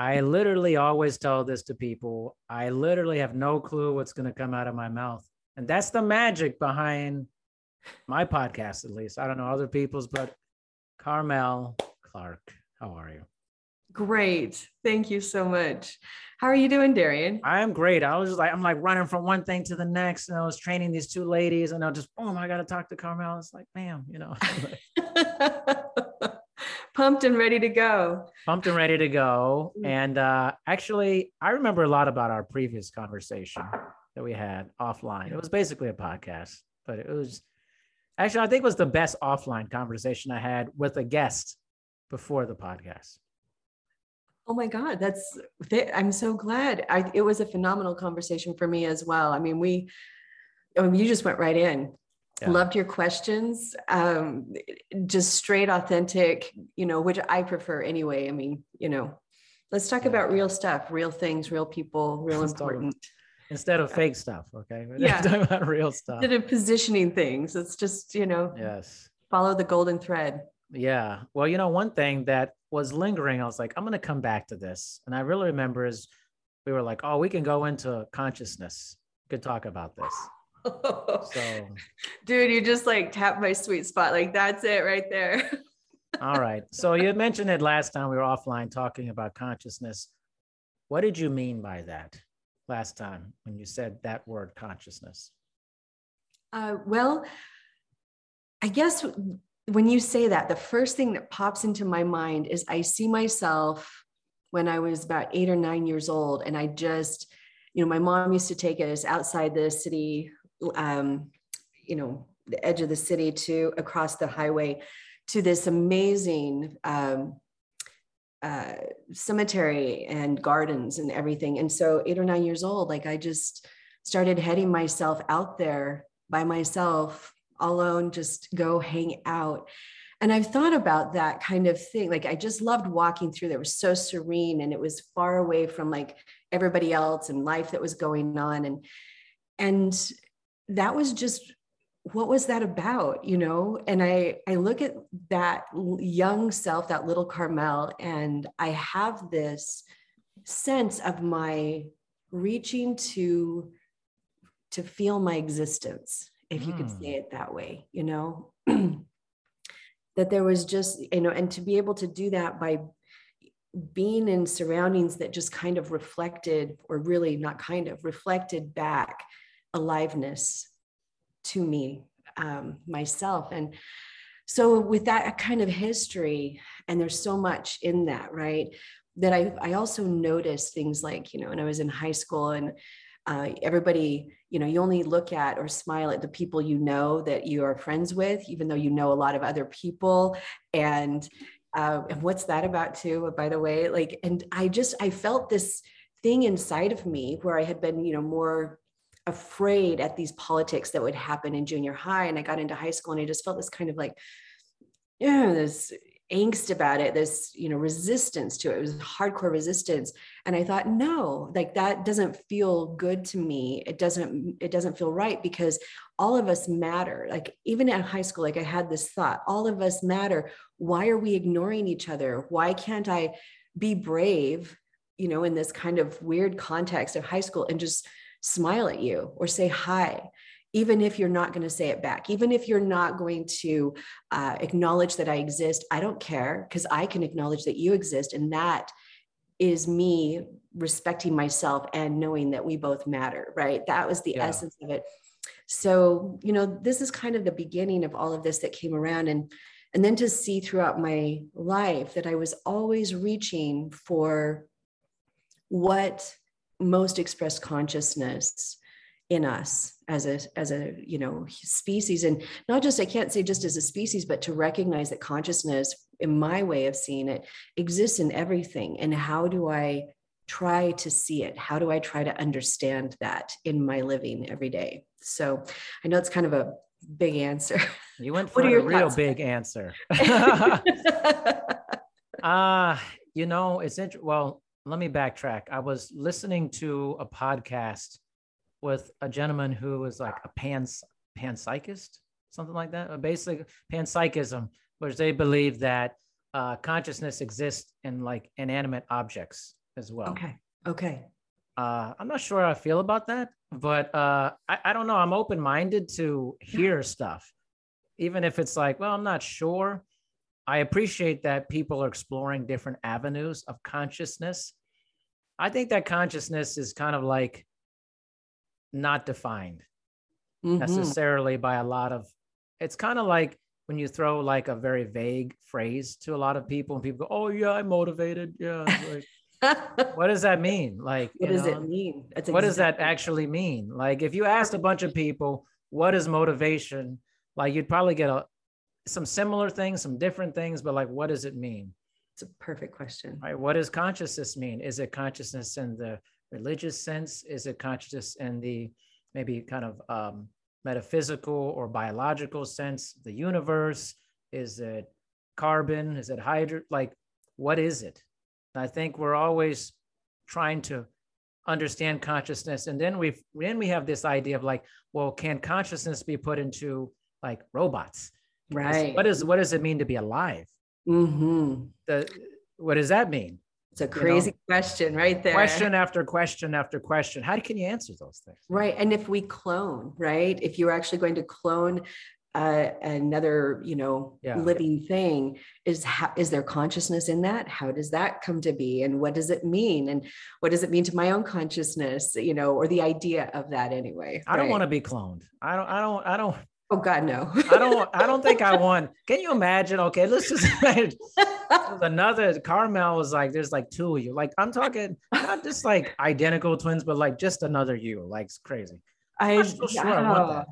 I literally always tell this to people. I literally have no clue what's going to come out of my mouth. And that's the magic behind my podcast, at least. I don't know other people's, but Carmell Clark, how are you? Great. Thank you so much. How are you doing, Darian? I am great. I was just like, I'm like running from one thing to the next. And I was training these two ladies, and I just, boom, I got to talk to Carmell. It's like, bam, you know, Pumped and ready to go. pumped and ready to go. And uh, actually, I remember a lot about our previous conversation that we had offline. It was basically a podcast, but it was actually, I think it was the best offline conversation I had with a guest before the podcast. Oh my God, that's, I'm so glad. I, it was a phenomenal conversation for me as well. I mean, we, I mean, you just went right in. Yeah. Loved your questions. Um, just straight, authentic, you know, which I prefer anyway. I mean, you know, let's talk about real stuff, real things, real people, real Let's talk important. Instead of fake stuff, okay? We're Yeah. talking about real stuff. Instead of positioning things, it's just, you know, Yes. follow the golden thread. Yeah. Well, you know, one thing that was lingering, I was like, I'm going to come back to this. And I really remember is we were like, oh, we can go into consciousness. We could talk about this. So, Dude, you just like tapped my sweet spot. Like that's it right there. all right. So you mentioned it last time we were offline talking about consciousness. What did you mean by that last time when you said that word consciousness? Uh, well, I guess when you say that, the first thing that pops into my mind is I see myself when I was about eight or nine years old, and I just, you know, my mom used to take us outside the city, um, you know, the edge of the city to across the highway to this amazing um, uh, cemetery and gardens and everything. And so, eight or nine years old, like I just started heading myself out there by myself, alone, just go hang out. And I've thought about that kind of thing. Like I just loved walking through there. Was so serene and it was far away from like everybody else and life that was going on. And and that was just what was that about you know and i i look at that young self that little carmell and i have this sense of my reaching to to feel my existence if you could Mm. say it that way you know that there was just you know and to be able to do that by being in surroundings that just kind of reflected or really not kind of reflected back aliveness to me um, myself. And so with that kind of history and there's so much in that right that i i also noticed things like you know when i was in high school and uh, everybody you know you only look at or smile at the people you know that you are friends with even though you know a lot of other people. And uh, and what's that about too by the way? Like and i just i felt this thing inside of me where i had been you know more afraid at these politics that would happen in junior high and i got into high school and i just felt this kind of like yeah this angst about it this you know resistance to it. It was hardcore resistance. And i thought no like that doesn't feel good to me. It doesn't it doesn't feel right because all of us matter. Like even in high school like i had this thought all of us matter. Why are we ignoring each other? Why can't i be brave you know in this kind of weird context of high school and just smile at you or say hi even if you're not going to say it back, even if you're not going to uh, acknowledge that I exist, I don't care because I can acknowledge that you exist. And that is me respecting myself and knowing that we both matter, right? That was the Yeah. essence of it. So, you know, this is kind of the beginning of all of this that came around. And and then to see throughout my life that I was always reaching for what most expressed consciousness in us as a as a you know species and not just i can't say just as a species but to recognize that consciousness in my way of seeing it exists in everything and how do i try to see it how do i try to understand that in my living every day so i know it's kind of a big answer You went What for are a your real thoughts? big answer. Uh, you know, it's interesting. Well, let me backtrack. I was listening to a podcast with a gentleman who was like a pan panpsychist, something like that. Basically, panpsychism, which they believe that uh, consciousness exists in like inanimate objects as well. okay okay Uh, I'm not sure how I feel about that, but uh, I, I don't know. I'm open minded to hear stuff, even if it's like, well, I'm not sure. I appreciate that people are exploring different avenues of consciousness. I think that consciousness is kind of like not defined Mhm. necessarily by a lot of it's kind of like when you throw like a very vague phrase to a lot of people and people go oh yeah i'm motivated yeah like, what does that mean like what does know? it mean That's what does that actually mean? Like, if you asked a bunch of people, what is motivation? Like, you'd probably get a, some similar things, some different things, but like, what does it mean? it's a perfect question Right? What does consciousness mean? Is it consciousness in the religious sense? Is it consciousness in the maybe kind of um, metaphysical or biological sense? The universe? Is it carbon? Is it hydrogen? Like, what is it? I think we're always trying to understand consciousness, and then we've then we have this idea of like, well, can consciousness be put into like robots? Right What is what does it mean to be alive? hmm The what does that mean? it's a know, crazy question right there question after question after question. How can you answer those things? right and if we clone right if you're actually going to clone uh, another you know Yeah. living thing is how is there consciousness in that how does that come to be and what does it mean and what does it mean to my own consciousness you know or the idea of that anyway I don't want to be cloned. I don't. I don't. I don't. Oh god no I don't. I don't think I want. Can you imagine? Okay, let's just imagine another. Carmell was like, there's like two of you. Like I'm talking not just like identical twins, but like just another you. Like it's crazy. I, not so sure I want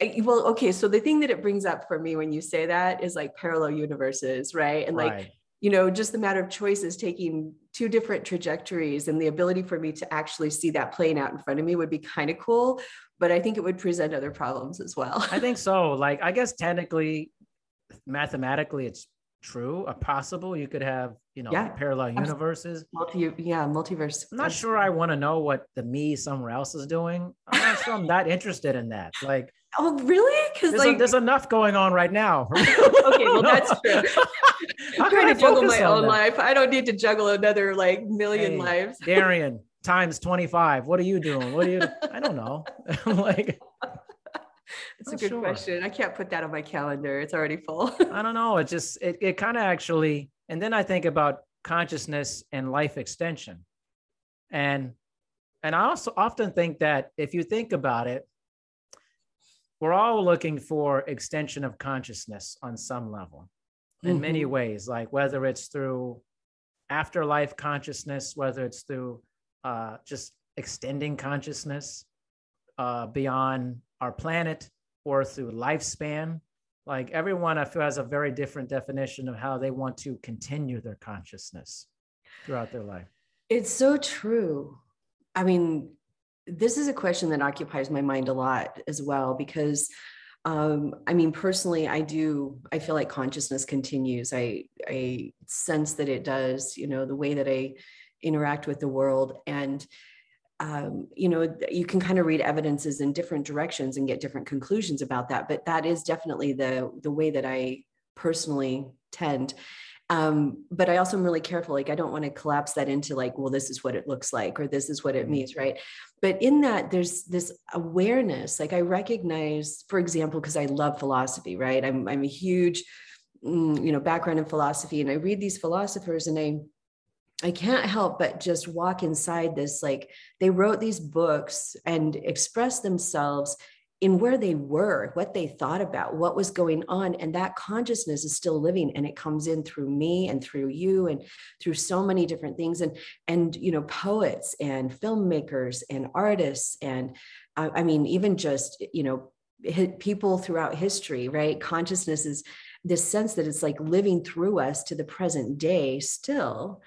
that. Well okay so the thing that it brings up for me when you say that is like parallel universes right and like right. you know, just the matter of choices, taking two different trajectories and the ability for me to actually see that playing out in front of me would be kind of cool. But I think it would present other problems as well. I think so. Like I guess technically, mathematically, it's true or possible. You could have you know Yeah, parallel universes. Multi, yeah, multiverse. I'm not sure I want to know what the me somewhere else is doing. I'm not sure I'm that interested in that. Like Oh, really? Because there's, like, a, there's enough going on right now. okay, well, that's true. I'm trying to juggle my own that? life. I don't need to juggle another like million Hey, lives. Darian times 25. What are you doing? What are you? I don't know. I'm like, It's a good sure. question. I can't put that on my calendar. It's already full. I don't know. It just, it, it kind of actually, and then I think about consciousness and life extension. And, and I also often think that if you think about it, we're all looking for extension of consciousness on some level in many Mhm. ways, like whether it's through afterlife consciousness, whether it's through uh, just extending consciousness uh, beyond our planet or through lifespan. Like everyone, I feel, has a very different definition of how they want to continue their consciousness throughout their life. It's so true. I mean, this is a question that occupies my mind a lot as well because um, I mean, personally, I do, I feel like consciousness continues. I I sense that it does, you know, the way that I interact with the world. And um, you know, you can kind of read evidences in different directions and get different conclusions about that. But that is definitely the the way that I personally tend. um, but i also am really careful like i don't want to collapse that into like well this is what it looks like or this is what it means right but in that there's this awareness like i recognize for example because i love philosophy right i'm, I'm a huge mm, you know background in philosophy and i read these philosophers and i I can't help but just walk inside this. Like they wrote these books and expressed themselves in where they were, what they thought about, what was going on. And that consciousness is still living and it comes in through me and through you and through so many different things. And, and, you know, poets and filmmakers and artists. And uh, I mean, even just, you know, people throughout history, right? Consciousness is this sense that it's like living through us to the present day still.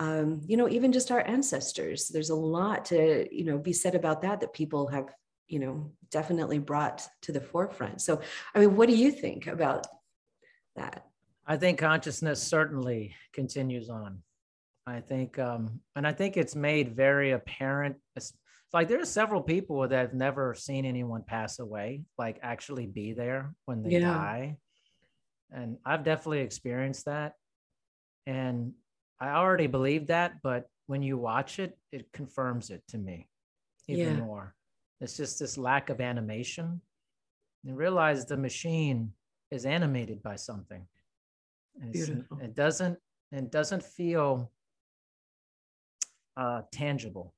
Um, you know, even just our ancestors, there's a lot to, you know, be said about that, that people have you know definitely brought to the forefront. So i mean what do you think about that? I think consciousness certainly continues on. I think um and i think it's made very apparent like there are several people that have never seen anyone pass away like actually be there when they yeah. die. And i've definitely experienced that. And i already believed that but when you watch it it confirms it to me even yeah. more it's just this lack of animation. And realize the machine is animated by something. Beautiful. It doesn't it doesn't feel uh, tangible.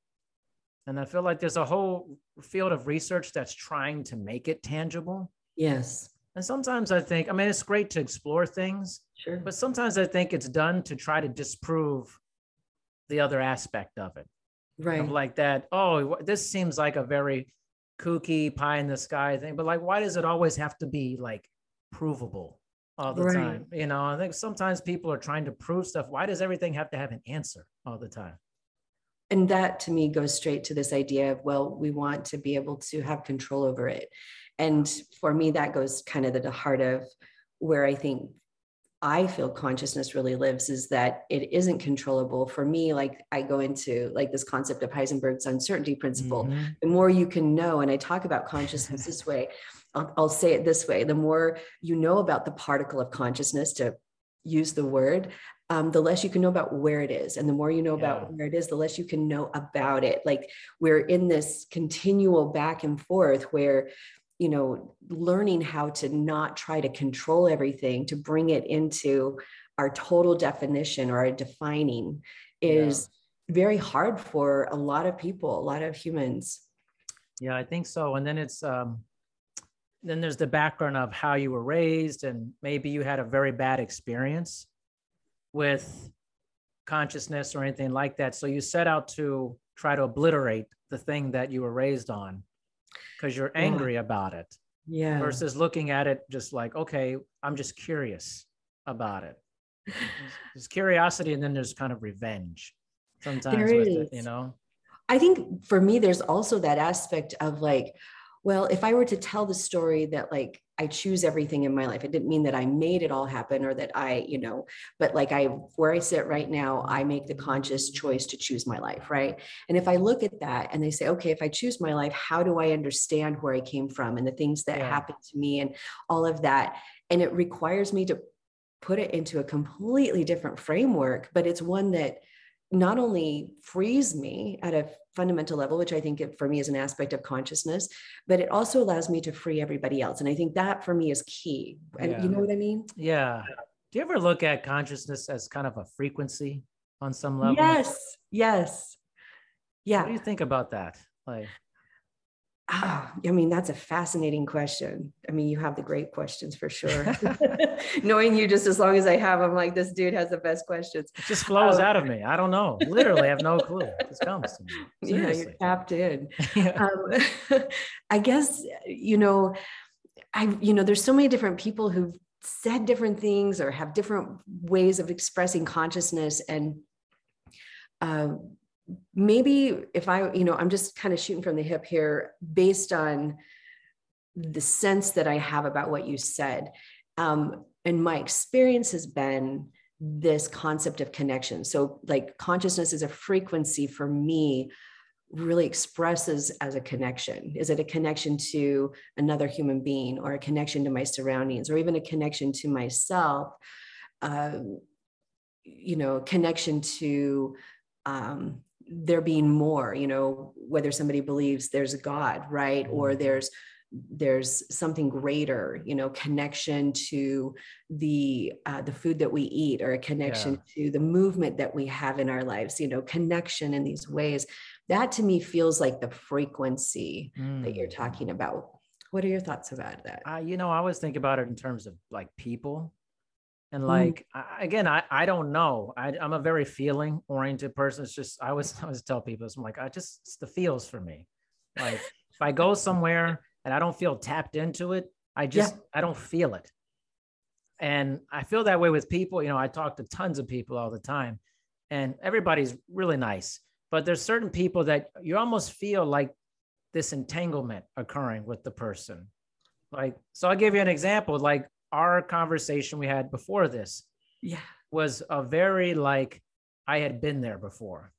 And I feel like there's a whole field of research that's trying to make it tangible. Yes. And sometimes I think, I mean, it's great to explore things, sure. but sometimes I think it's done to try to disprove the other aspect of it. Right. like that oh this seems like a very kooky pie in the sky thing but like why does it always have to be like provable all the right. time? You know i think sometimes people are trying to prove stuff. Why does everything have to have an answer all the time and that to me goes straight to this idea of well we want to be able to have control over it and for me that goes kind of to the heart of where i think I feel consciousness really lives is that it isn't controllable. For me, like I go into like this concept of Heisenberg's uncertainty principle. Mm-hmm. The more you can know, and I talk about consciousness this way, I'll, I'll say it this way: the more you know about the particle of consciousness, to use the word, um, the less you can know about where it is. And the more you know yeah. about where it is, the less you can know about it. Like we're in this continual back and forth where you know learning how to not try to control everything to bring it into our total definition or our defining is yeah. very hard for a lot of people a lot of humans yeah i think so and then it's um then there's the background of how you were raised and maybe you had a very bad experience with consciousness or anything like that so you set out to try to obliterate the thing that you were raised on because you're angry yeah. about it. Yeah. Versus looking at it just like, okay, I'm just curious about it. there's curiosity and then there's kind of revenge sometimes there with is. it, you know? I think for me, there's also that aspect of like, well, if I were to tell the story that like I choose everything in my life, it didn't mean that I made it all happen or that I, you know, but like I, where I sit right now, I make the conscious choice to choose my life. Right. And if I look at that and they say, okay, if I choose my life, how do I understand where I came from and the things that yeah. happened to me and all of that? And it requires me to put it into a completely different framework, but it's one that not only frees me at a fundamental level, which I think it, for me is an aspect of consciousness, but it also allows me to free everybody else. And I think that for me is key. And yeah. you know what I mean? Yeah. Do you ever look at consciousness as kind of a frequency on some level? Yes. Yes. Yeah. What do you think about that? Like, Oh, I mean, that's a fascinating question. I mean, you have the great questions for sure. Knowing you just as long as I have, I'm like, this dude has the best questions. It just flows um, out of me. I don't know. Literally, I have no clue. It just comes to me. Seriously. Yeah, you're tapped in. yeah. um, I guess, you know, I, you know, there's so many different people who've said different things or have different ways of expressing consciousness. And um, maybe if I, you know, I'm just kind of shooting from the hip here based on the sense that I have about what you said. Um, and my experience has been this concept of connection. So, like, consciousness is a frequency for me, really expresses as a connection. Is it a connection to another human being or a connection to my surroundings or even a connection to myself? Um, you know connection to um, there being more you know whether somebody believes there's a god right or Mm-hmm. there's there's something greater you know connection to the uh, the food that we eat or a connection to the movement that we have in our lives you know connection in these ways that to me feels like the frequency that you're Mm. talking about what are your thoughts about that I, you know, I always think about it in terms of like people. And Mm. like, I, again, I, I don't know. I, I'm a very feeling oriented person. It's just, I always, I always tell people, I'm like, I just, it's the feels for me. Like, if I go somewhere and I don't feel tapped into it, I just, I don't feel it. And I feel that way with people. You know, I talk to tons of people all the time, and everybody's really nice. But there's certain people that you almost feel like this entanglement occurring with the person. Like, so I'll give you an example. Like our conversation we had before this yeah was a very like I had been there before.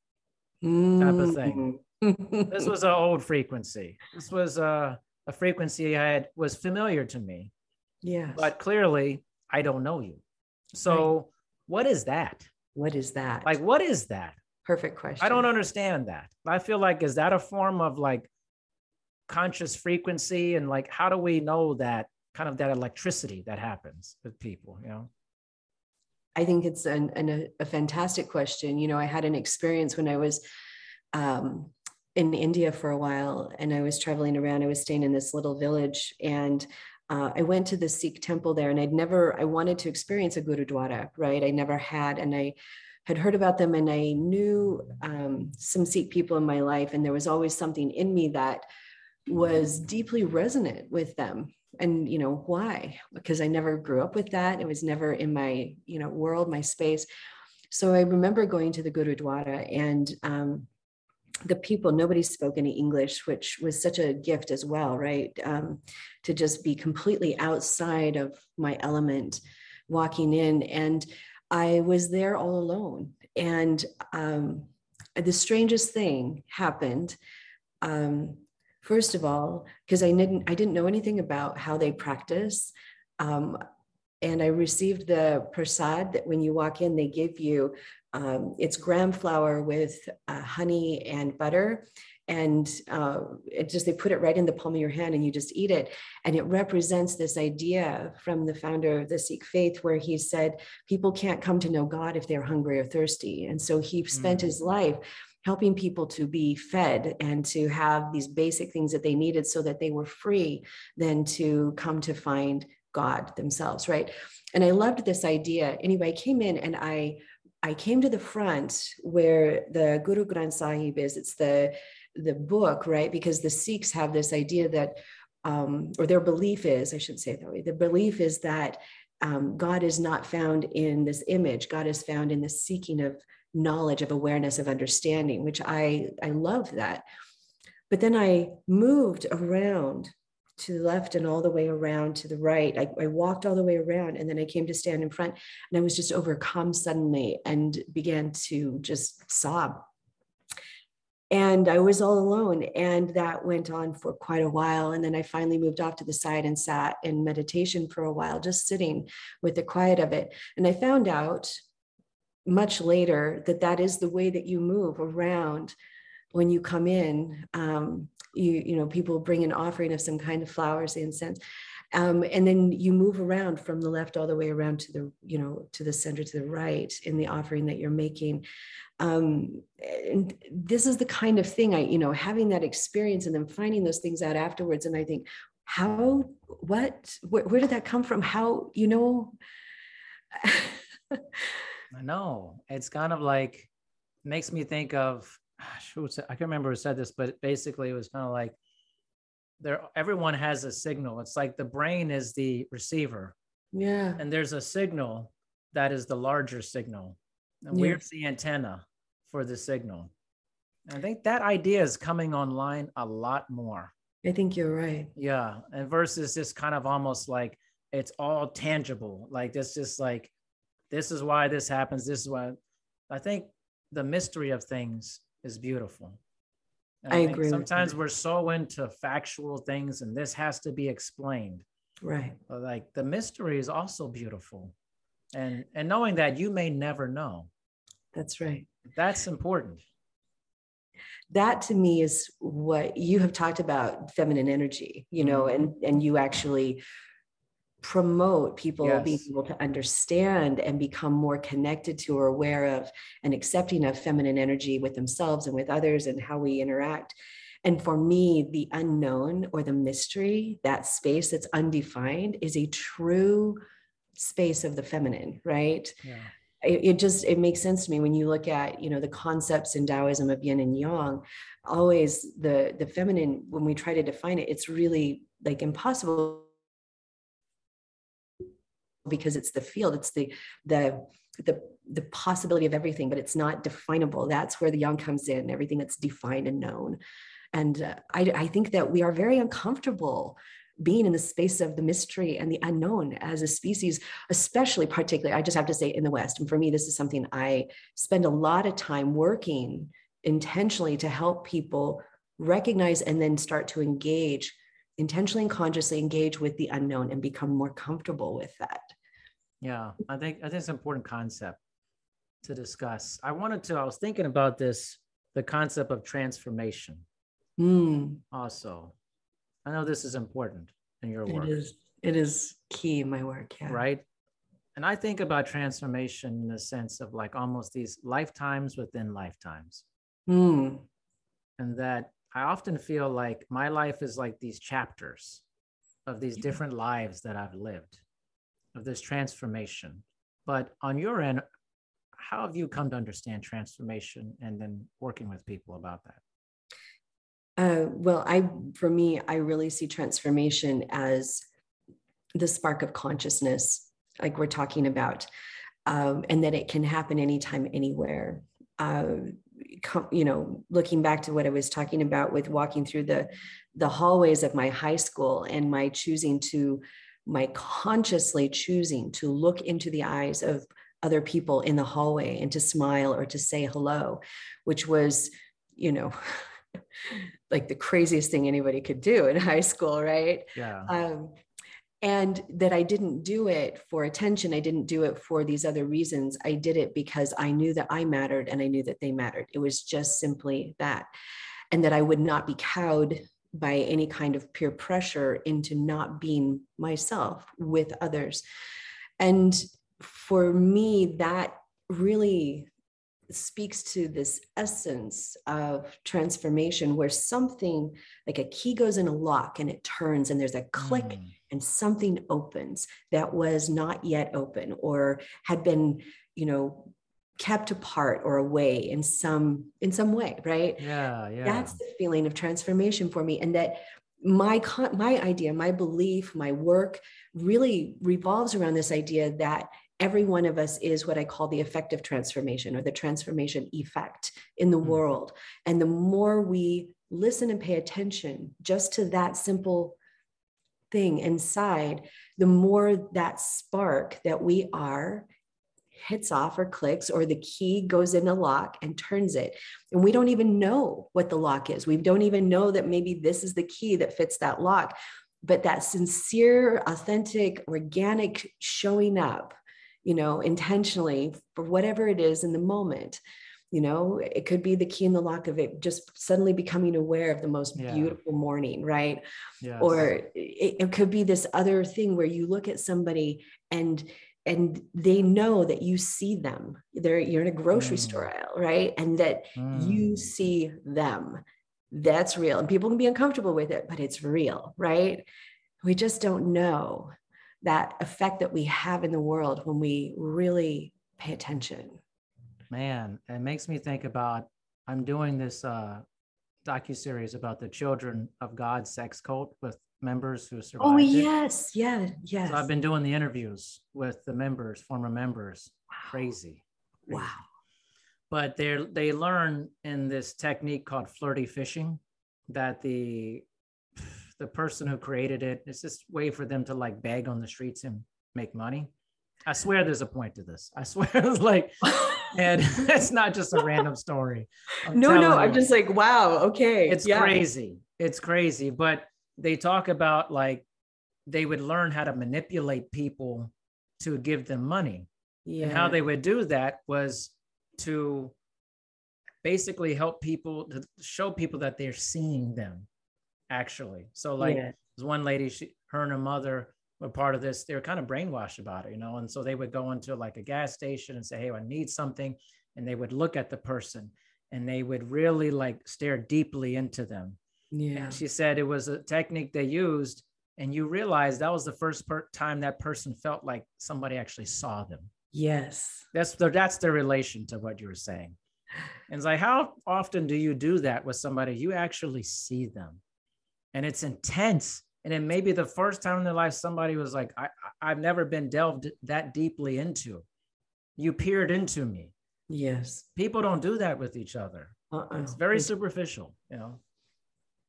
Type of thing. Mm. This was an old frequency. This was a, a frequency I had was familiar to me, yes but clearly I don't know you. So what is that? what is that Like, what is that? perfect question I don't understand that. I feel like is that a form of like conscious frequency and like how do we know that kind of that electricity that happens with people, you know? I think it's an, an, a fantastic question. You know, I had an experience when I was um, in India for a while and I was traveling around. I was staying in this little village and uh, I went to the Sikh temple there and I'd never, I wanted to experience a Gurudwara, right? I never had. And I had heard about them and I knew um, some Sikh people in my life. And there was always something in me that was deeply resonant with them and you know why? Because i never grew up with that. It was never in my you know world my space. So i remember going to the gurudwara and um, the people nobody spoke any english which was such a gift as well right? Um, to just be completely outside of my element walking in. And i was there all alone. And um, the strangest thing happened um, first of all because i didn't i didn't know anything about how they practice um, and i received the prasad that when you walk in they give you um, it's gram flour with uh, honey and butter and uh, it just they put it right in the palm of your hand and you just eat it and it represents this idea from the founder of the sikh faith where he said people can't come to know god if they're hungry or thirsty and so he spent Mm. his life helping people to be fed and to have these basic things that they needed so that they were free then to come to find God themselves, right? And I loved this idea. Anyway, I came in and I I came to the front where the Guru Granth Sahib is. It's the the book, right? Because the Sikhs have this idea that, um, or their belief is, I should say that way. The belief is that um, God is not found in this image. God is found in the seeking of knowledge of awareness of understanding which i i love that. But then i moved around to the left and all the way around to the right. I, I walked all the way around and then i came to stand in front and i was just overcome suddenly and began to just sob. And i was all alone and that went on for quite a while. And then i finally moved off to the side and sat in meditation for a while just sitting with the quiet of it. And i found out much later that that is the way that you move around when you come in um, you you know people bring an offering of some kind of flowers incense um, and then you move around from the left all the way around to the you know to the center to the right in the offering that you're making. Um, and this is the kind of thing i you know having that experience and then finding those things out afterwards and i think how what where, where did that come from? How you know I know. It's kind of like makes me think of shoot, I can't remember who said this, but basically it was kind of like there everyone has a signal. It's like the brain is the receiver, yeah and there's a signal that is the larger signal. And we're the antenna for the signal. And I think that idea is coming online a lot more. i think you're right Yeah. And versus just kind of almost like it's all tangible. Like this just like this is why this happens. This is why I think the mystery of things is beautiful. And I think agree Sometimes we're so into factual things and this has to be explained. right But like the mystery is also beautiful. and and knowing that you may never know That's right. that's important that to me is what you have talked about feminine energy you know Mhm. and and you actually promote people being able to understand and become more connected to or aware of and accepting of feminine energy with themselves and with others and how we interact. And for me the unknown or the mystery that space that's undefined is a true space of the feminine right? Yeah. It, it just it makes sense to me when you look at you know the concepts in taoism of yin and yang always the the feminine when we try to define it it's really like impossible because it's the field it's the the the the possibility of everything but it's not definable. That's where the yang comes in everything that's defined and known. And uh, I, I think that we are very uncomfortable being in the space of the mystery and the unknown as a species especially particularly i just have to say in the west. And for me this is something i spend a lot of time working intentionally to help people recognize and then start to engage intentionally and consciously engage with the unknown and become more comfortable with that Yeah, I think I think it's an important concept to discuss. I wanted to. I was thinking about this, the concept of transformation. Mm, Also, I know this is important in your work, it is it is key in my work yeah right? And I think about transformation in the sense of like almost these lifetimes within lifetimes, Mm, and that I often feel like my life is like these chapters of these different lives that I've lived, of this transformation. But on your end, how have you come to understand transformation and then working with people about that? Uh, well, I for me, I really see transformation as the spark of consciousness, like we're talking about, um, and that it can happen anytime, anywhere. Uh, com- you know, looking back to what I was talking about with walking through the the hallways of my high school and my choosing to, my consciously choosing to look into the eyes of other people in the hallway and to smile or to say hello, which was, you know. like the craziest thing anybody could do in high school, right? Yeah. Um, and that I didn't do it for attention. I didn't do it for these other reasons. I did it because I knew that I mattered and I knew that they mattered. It was just simply that. And that I would not be cowed by any kind of peer pressure into not being myself with others. And for me, that really speaks to this essence of transformation where something like a key goes in a lock and it turns and there's a click Mm, and something opens that was not yet open or had been you know kept apart or away in some in some way right yeah. Yeah. that's the feeling of transformation for me and that my con- my idea my belief my work really revolves around this idea that every one of us is what i call the effective transformation or the transformation effect in the Mhm. world and the more we listen and pay attention just to that simple thing inside the more that spark that we are hits off or clicks or the key goes in a lock and turns it and we don't even know what the lock is we don't even know that maybe this is the key that fits that lock but that sincere authentic organic showing up you know intentionally for whatever it is in the moment you know it could be the key in the lock of it just suddenly becoming aware of the most Yeah. beautiful morning right Yes. or it, it could be this other thing where you look at somebody and and they know that you see them. They're you're in a grocery Mm. store aisle right? And that you Mm, see them. That's real. And people can be uncomfortable with it but it's real right? We just don't know that effect that we have in the world when we really pay attention. Man, it makes me think about. I'm doing this uh, docu series about the Children of God sex cult with members who oh, survived. oh it. yes yeah yes So I've been doing the interviews with the members, former members. Crazy. wow. But they they learn in this technique called flirty fishing that the the person who created it is this way for them to like beg on the streets and make money. I swear there's a point to this. I swear it's like and it's not just a random story. I'm no no telling i'm just like wow okay it's yeah. crazy. It's crazy. But they talk about like they would learn how to manipulate people to give them money. Yeah. And how they would do that was to basically help people to show people that they're seeing them actually. So like Yeah. there's one lady, she her and her mother were part of this. They were kind of brainwashed about it, you know. And so they would go into like a gas station and say, Hey, I need something. And they would look at the person and they would really like stare deeply into them. Yeah. And she said it was a technique they used. And you realize that was the first per- time that person felt like somebody actually saw them. Yes. That's the that's the relation to what you were saying. And it's like, how often do you do that with somebody? You actually see them, and it's intense. And it may be the first time in their life somebody was like, I, I- I've never been delved that deeply into. You peered into me. Yes. People don't do that with each other. Uh-uh. It's very superficial, you know.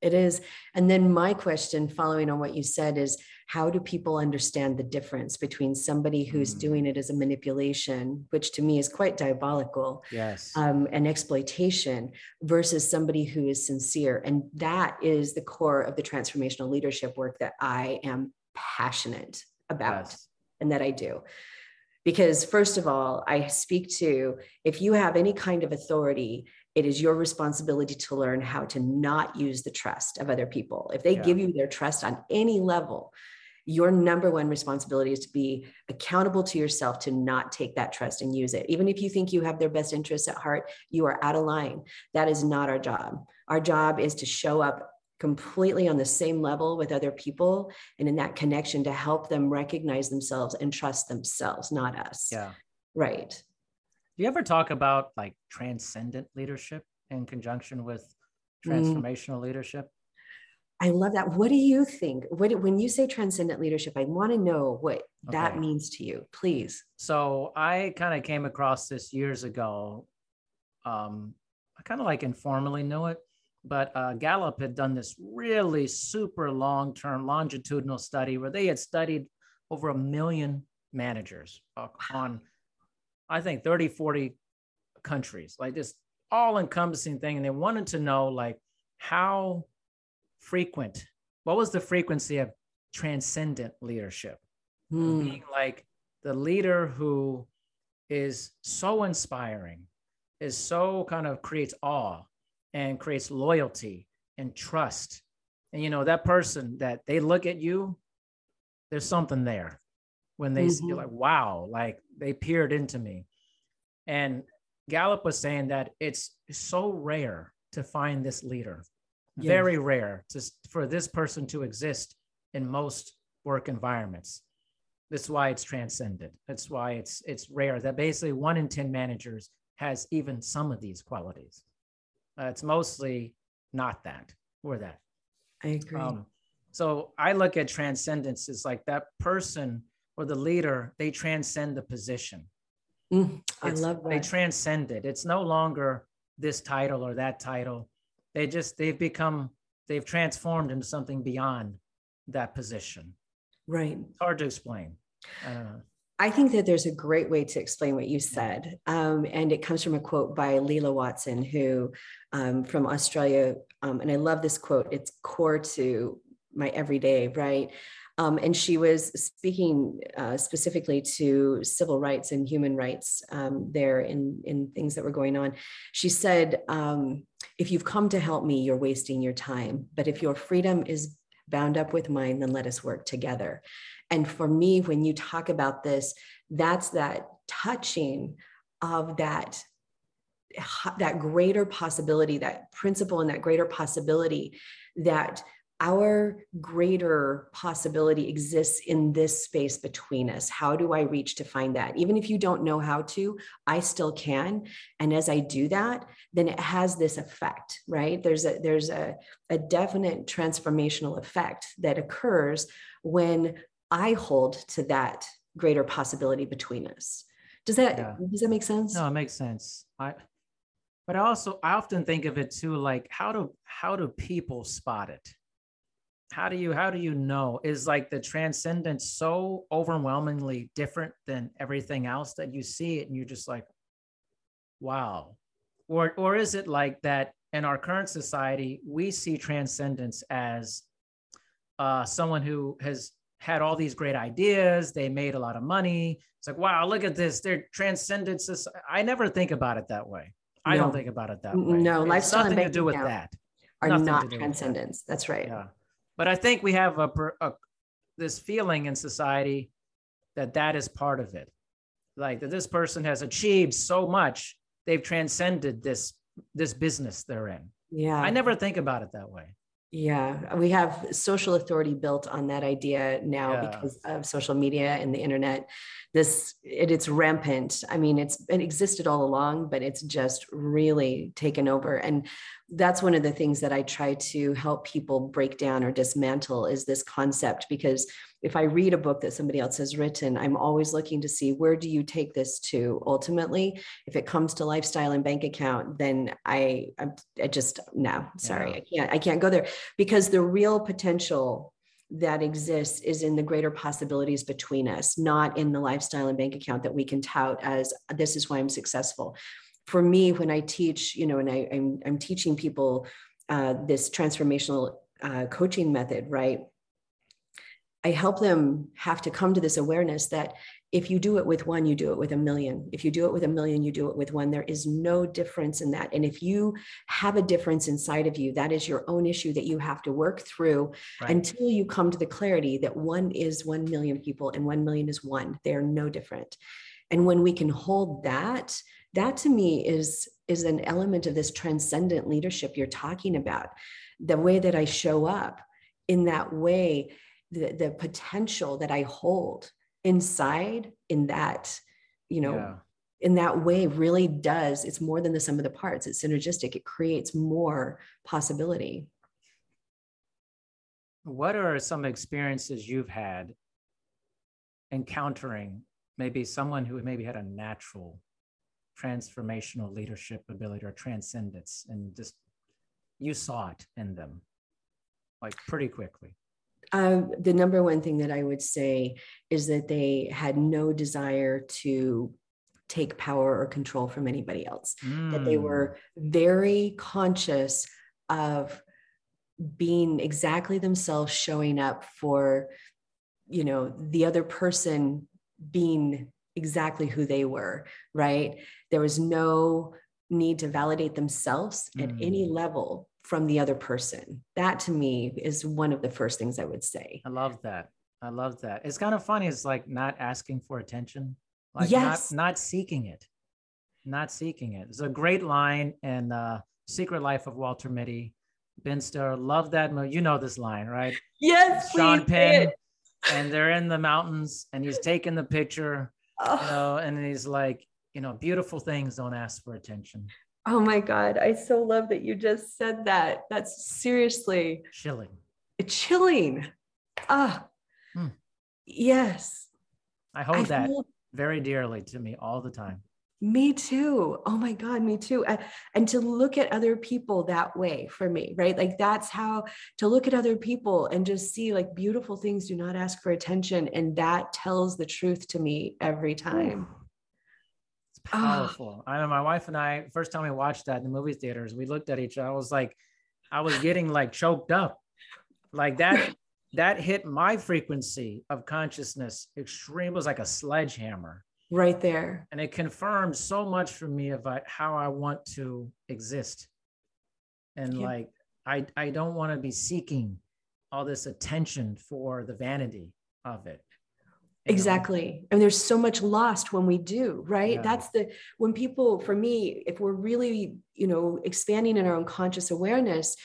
It is. And then my question, following on what you said, is how do people understand the difference between somebody who's Mm. doing it as a manipulation, which to me is quite diabolical, Yes. um, and exploitation, versus somebody who is sincere? And that is the core of the transformational leadership work that I am passionate about yes. and that I do. Because, first of all, I speak to if you have any kind of authority, it is your responsibility to learn how to not use the trust of other people. If they Yeah. give you their trust on any level, your number one responsibility is to be accountable to yourself to not take that trust and use it. Even if you think you have their best interests at heart, you are out of line. That is not our job. Our job is to show up completely on the same level with other people and in that connection to help them recognize themselves and trust themselves, not us. Yeah. Right. Do you ever talk about like transcendent leadership in conjunction with Mm. transformational leadership? I love that. What do you think? What when you say transcendent leadership, I want to know what that means to you, please. So I kind of came across this years ago. Um, I kind of like informally knew it, but uh, Gallup had done this really super long term longitudinal study where they had studied over a million managers uh, on, I think, 30, 40 countries, like this all encompassing thing. And they wanted to know, like, how frequent, what was the frequency of transcendent leadership? Hmm. being like the leader who is so inspiring, is so kind of creates awe and creates loyalty and trust. And you know, that person that they look at you, there's something there when they see Mhm. you're like, wow, like they peered into me. And Gallup was saying that it's so rare to find this leader, Yes. very rare to, for this person to exist in most work environments. That's why it's transcendent. That's why it's it's rare that basically one in 10 managers has even some of these qualities. Uh, it's mostly not that or that. I agree. Um, so I look at transcendence as like that person or the leader, they transcend the position. Mm, I love that. They transcend it. It's no longer this title or that title. They just they've become they've transformed into something beyond that position. right. It's hard to explain. I. I think that there's a great way to explain what you said. Um, and it comes from a quote by Lilla Watson, who um, from Australia. Um, and I love this quote, it's core to my everyday, right? Um, and she was speaking uh, specifically to civil rights and human rights um, there in, in things that were going on. She said, um, If you've come to help me, you're wasting your time. But if your freedom is bound up with mine, then let us work together. And for me, when you talk about this, that's that touching of that that greater possibility, that principle and that greater possibility that our greater possibility exists in this space between us. How do I reach to find that? Even if you don't know how to, I still can. And as I do that, then it has this effect, right? There's a there's a, a definite transformational effect that occurs when I hold to that greater possibility between us. Does that Yeah. does that make sense? No, it makes sense. I but I also I often think of it too like how do how do people spot it? How do you how do you know? Is like the transcendence so overwhelmingly different than everything else that you see it and you're just like, wow. Or or is it like that in our current society, we see transcendence as uh, someone who has had all these great ideas. They made a lot of money. It's like, wow, look at this. They're transcendent. soci-" I never think about it that way. I don't think about it that way. no, It's lifestyle nothing to do with that. Are Nothing not that. transcendence. That's right. Yeah. But I think we have a, a this feeling in society that that is part of it. Like that this person has achieved so much, they've transcended this this business they're in. Yeah. I never think about it that way. Yeah, we have social authority built on that idea now Yeah. because of social media and the internet. This it, it's rampant. I mean, it's it existed all along, but it's just really taken over. And that's one of the things that I try to help people break down or dismantle is this concept because if I read a book that somebody else has written, I'm always looking to see where do you take this to ultimately. If it comes to lifestyle and bank account, then I I'm, I just no, sorry, Yeah. I can't I can't go there because the real potential that exists is in the greater possibilities between us, not in the lifestyle and bank account that we can tout as this is why I'm successful. For me, when I teach, you know, and I, I'm, I'm teaching people uh, this transformational uh, coaching method, right? I help them have to come to this awareness that if you do it with one, you do it with a million. If you do it with a million, you do it with one. There is no difference in that. And if you have a difference inside of you, that is your own issue that you have to work through Right. until you come to the clarity that one is 1 million people and 1 million is one. They are no different. And when we can hold that, that to me is is an element of this transcendent leadership you're talking about. The way that I show up in that way, the, the potential that I hold inside in that, you know, Yeah. in that way really does, it's more than the sum of the parts. It's synergistic. It creates more possibility. What are some experiences you've had encountering maybe someone who maybe had a natural transformational leadership ability or transcendence and just you saw it in them like pretty quickly? Um, the number one thing that I would say is that they had no desire to take power or control from anybody else. That they Mm, were very conscious of being exactly themselves, showing up for, you know, the other person being exactly who they were, right? There was no need to validate themselves at any Mm. level from the other person. That to me is one of the first things I would say. I love that. I love that. It's kind of funny. It's like not asking for attention, like Yes. not not seeking it, not seeking it. It's a great line in uh, Secret Life of Walter Mitty. Ben Stiller, love that movie. You know this line, right? Yes, Sean Penn, and they're in the mountains, and he's taking the picture, you know, and he's like, you know, beautiful things don't ask for attention. Oh my God. I so love that you just said that. That's seriously Chilling. chilling. Ah, Hmm. yes. I hold that feel- very dearly to me all the time. me too. Oh my God, me too. I- and to look at other people that way for me, right? Like that's how to look at other people and just see like beautiful things do not ask for attention. And that tells the truth to me every time. Ah. Ah. powerful. I mean, my wife and I, first time we watched that in the movie theaters, we looked at each other. I was like, I was getting like choked up. Like that, that hit my frequency of consciousness extreme. It was like a sledgehammer. Right there. And it confirmed so much for me of like, how I want to exist. And Yeah. like, I, I don't want to be seeking all this attention for the vanity of it. Exactly. And there's so much lost when we do, right? Yeah. That's the when people, for me, if we're really, you know, expanding in our own conscious awareness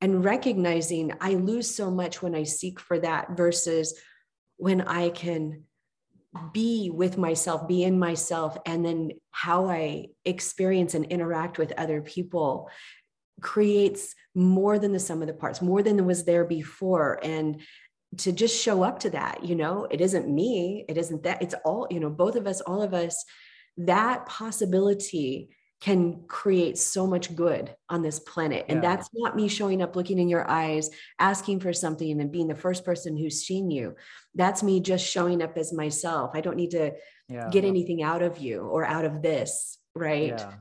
and recognizing I lose so much when I seek for that versus when I can be with myself, be in myself, and then how I experience and interact with other people creates more than the sum of the parts, more than was there before. And to just show up to that, you know, it isn't me, it isn't that, it's all, you know, both of us, all of us, that possibility can create so much good on this planet. And Yeah. that's not me showing up, looking in your eyes, asking for something, and then being the first person who's seen you. That's me just showing up as myself. I don't need to Yeah. get anything out of you or out of this, right? Yeah.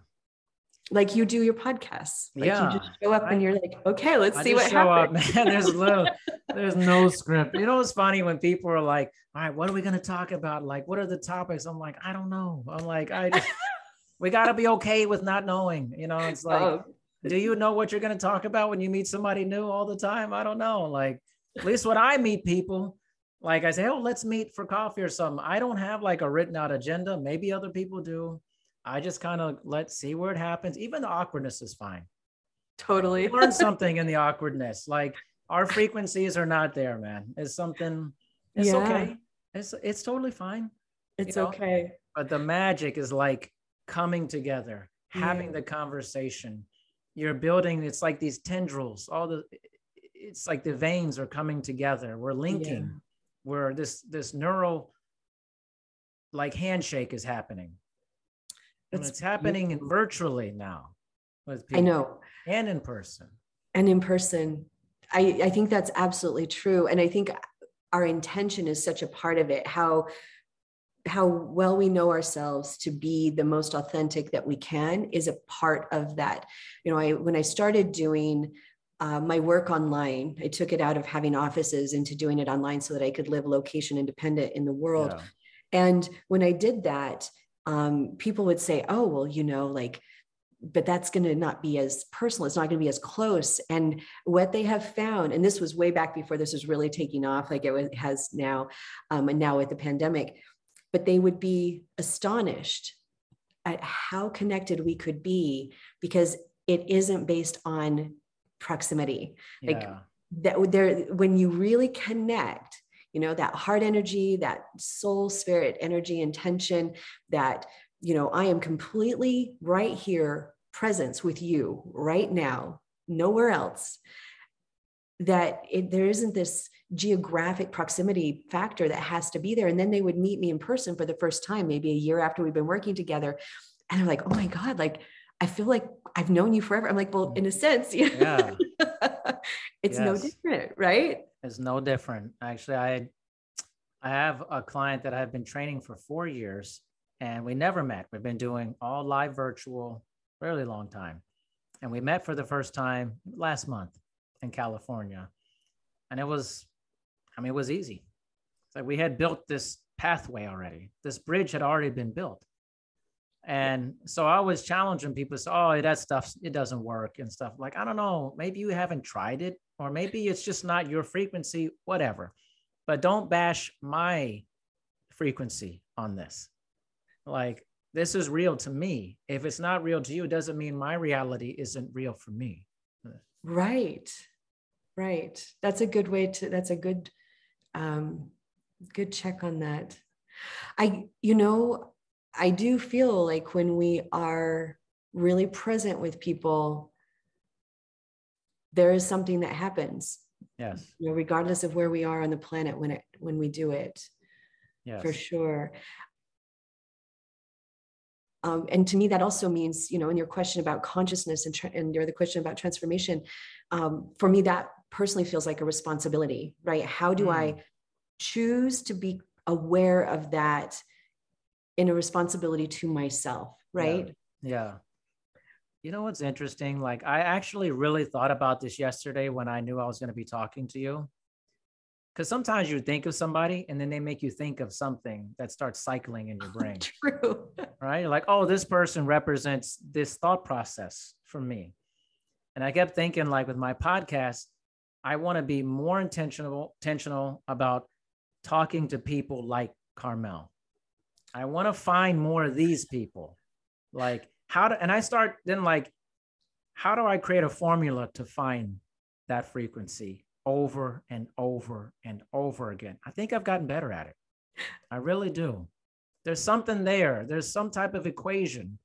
Like you do your podcasts. Like Yeah. you just show up and you're like, okay, let's I see what show happens. up, man. There's little, there's no script. You know it's funny when people are like, "All right, what are we gonna talk about? Like, what are the topics?" I'm like, I don't know. I'm like, I, just, we gotta be okay with not knowing. You know, it's like, Oh, do you know what you're gonna talk about when you meet somebody new all the time? I don't know. Like, at least when I meet people, like I say, oh, let's meet for coffee or something. I don't have like a written out agenda. Maybe other people do. I just kind of let's see where it happens. Even the awkwardness is fine totally. learn something in the awkwardness. Like our frequencies are not there, man. It's something. It's Yeah. okay. It's it's totally fine. It's know? okay. But the magic is like coming together, having Yeah. the conversation. You're building. It's like these tendrils. All the. It's like the veins are coming together. We're linking. Where this this neural. Like handshake is happening. That's it's happening beautiful. virtually now. With people. I know. and in person. and in person i i think that's absolutely true and i think our intention is such a part of it how how well we know ourselves to be the most authentic that we can is a part of that you know i when i started doing uh, my work online i took it out of having offices into doing it online so that i could live location independent in the world Yeah. and when I did that, um, people would say, oh, well, you know, like, but that's going to not be as personal. It's not going to be as close. And what they have found, and this was way back before this was really taking off, like it has now, um, and now with the pandemic, but they would be astonished at how connected we could be because it isn't based on proximity Like, that there when you really connect you know that heart energy that soul spirit energy intention that you know i am completely right here presence with you right now nowhere else that it, there isn't this geographic proximity factor that has to be there. And then they would meet me in person for the first time maybe a year after we've been working together. And they're like oh my god like i feel like i've known you forever. I'm like well mm. in a sense yeah. it's no different right It's no different. Actually, I I have a client that I've been training for four years and we never met. We've been doing all live virtual, really long time. And we met for the first time last month in California. And it was, I mean, it was easy. It's like we had built this pathway already. This bridge had already been built. And so I was challenging people, so, oh, that stuff, it doesn't work and stuff. Like, I don't know, maybe you haven't tried it, or maybe it's just not your frequency, whatever. But don't bash my frequency on this. Like, this is real to me. If it's not real to you, it doesn't mean my reality isn't real for me. Right. Right. That's a good way to that's a good um good check on that. I you know, I do feel like when we are really present with people there is something that happens Yes. you know, regardless of where we are on the planet when it when we do it Yes. for sure. Um, and to me, that also means, you know, in your question about consciousness and, tra- and your the question about transformation, um, for me, that personally feels like a responsibility, right? How do I choose to be aware of that in a responsibility to myself, right? Yeah. You know what's interesting? Like, I actually really thought about this yesterday when I knew I was going to be talking to you. Because sometimes you think of somebody and then they make you think of something that starts cycling in your brain, True. right? You're like, oh, this person represents this thought process for me. And I kept thinking, like, with my podcast, I want to be more intentional, intentional about talking to people like Carmell. I want to find more of these people. Like, how do, and I start then, like, how do I create a formula to find that frequency over and over and over again? I think I've gotten better at it. I really do. There's something there, there's some type of equation.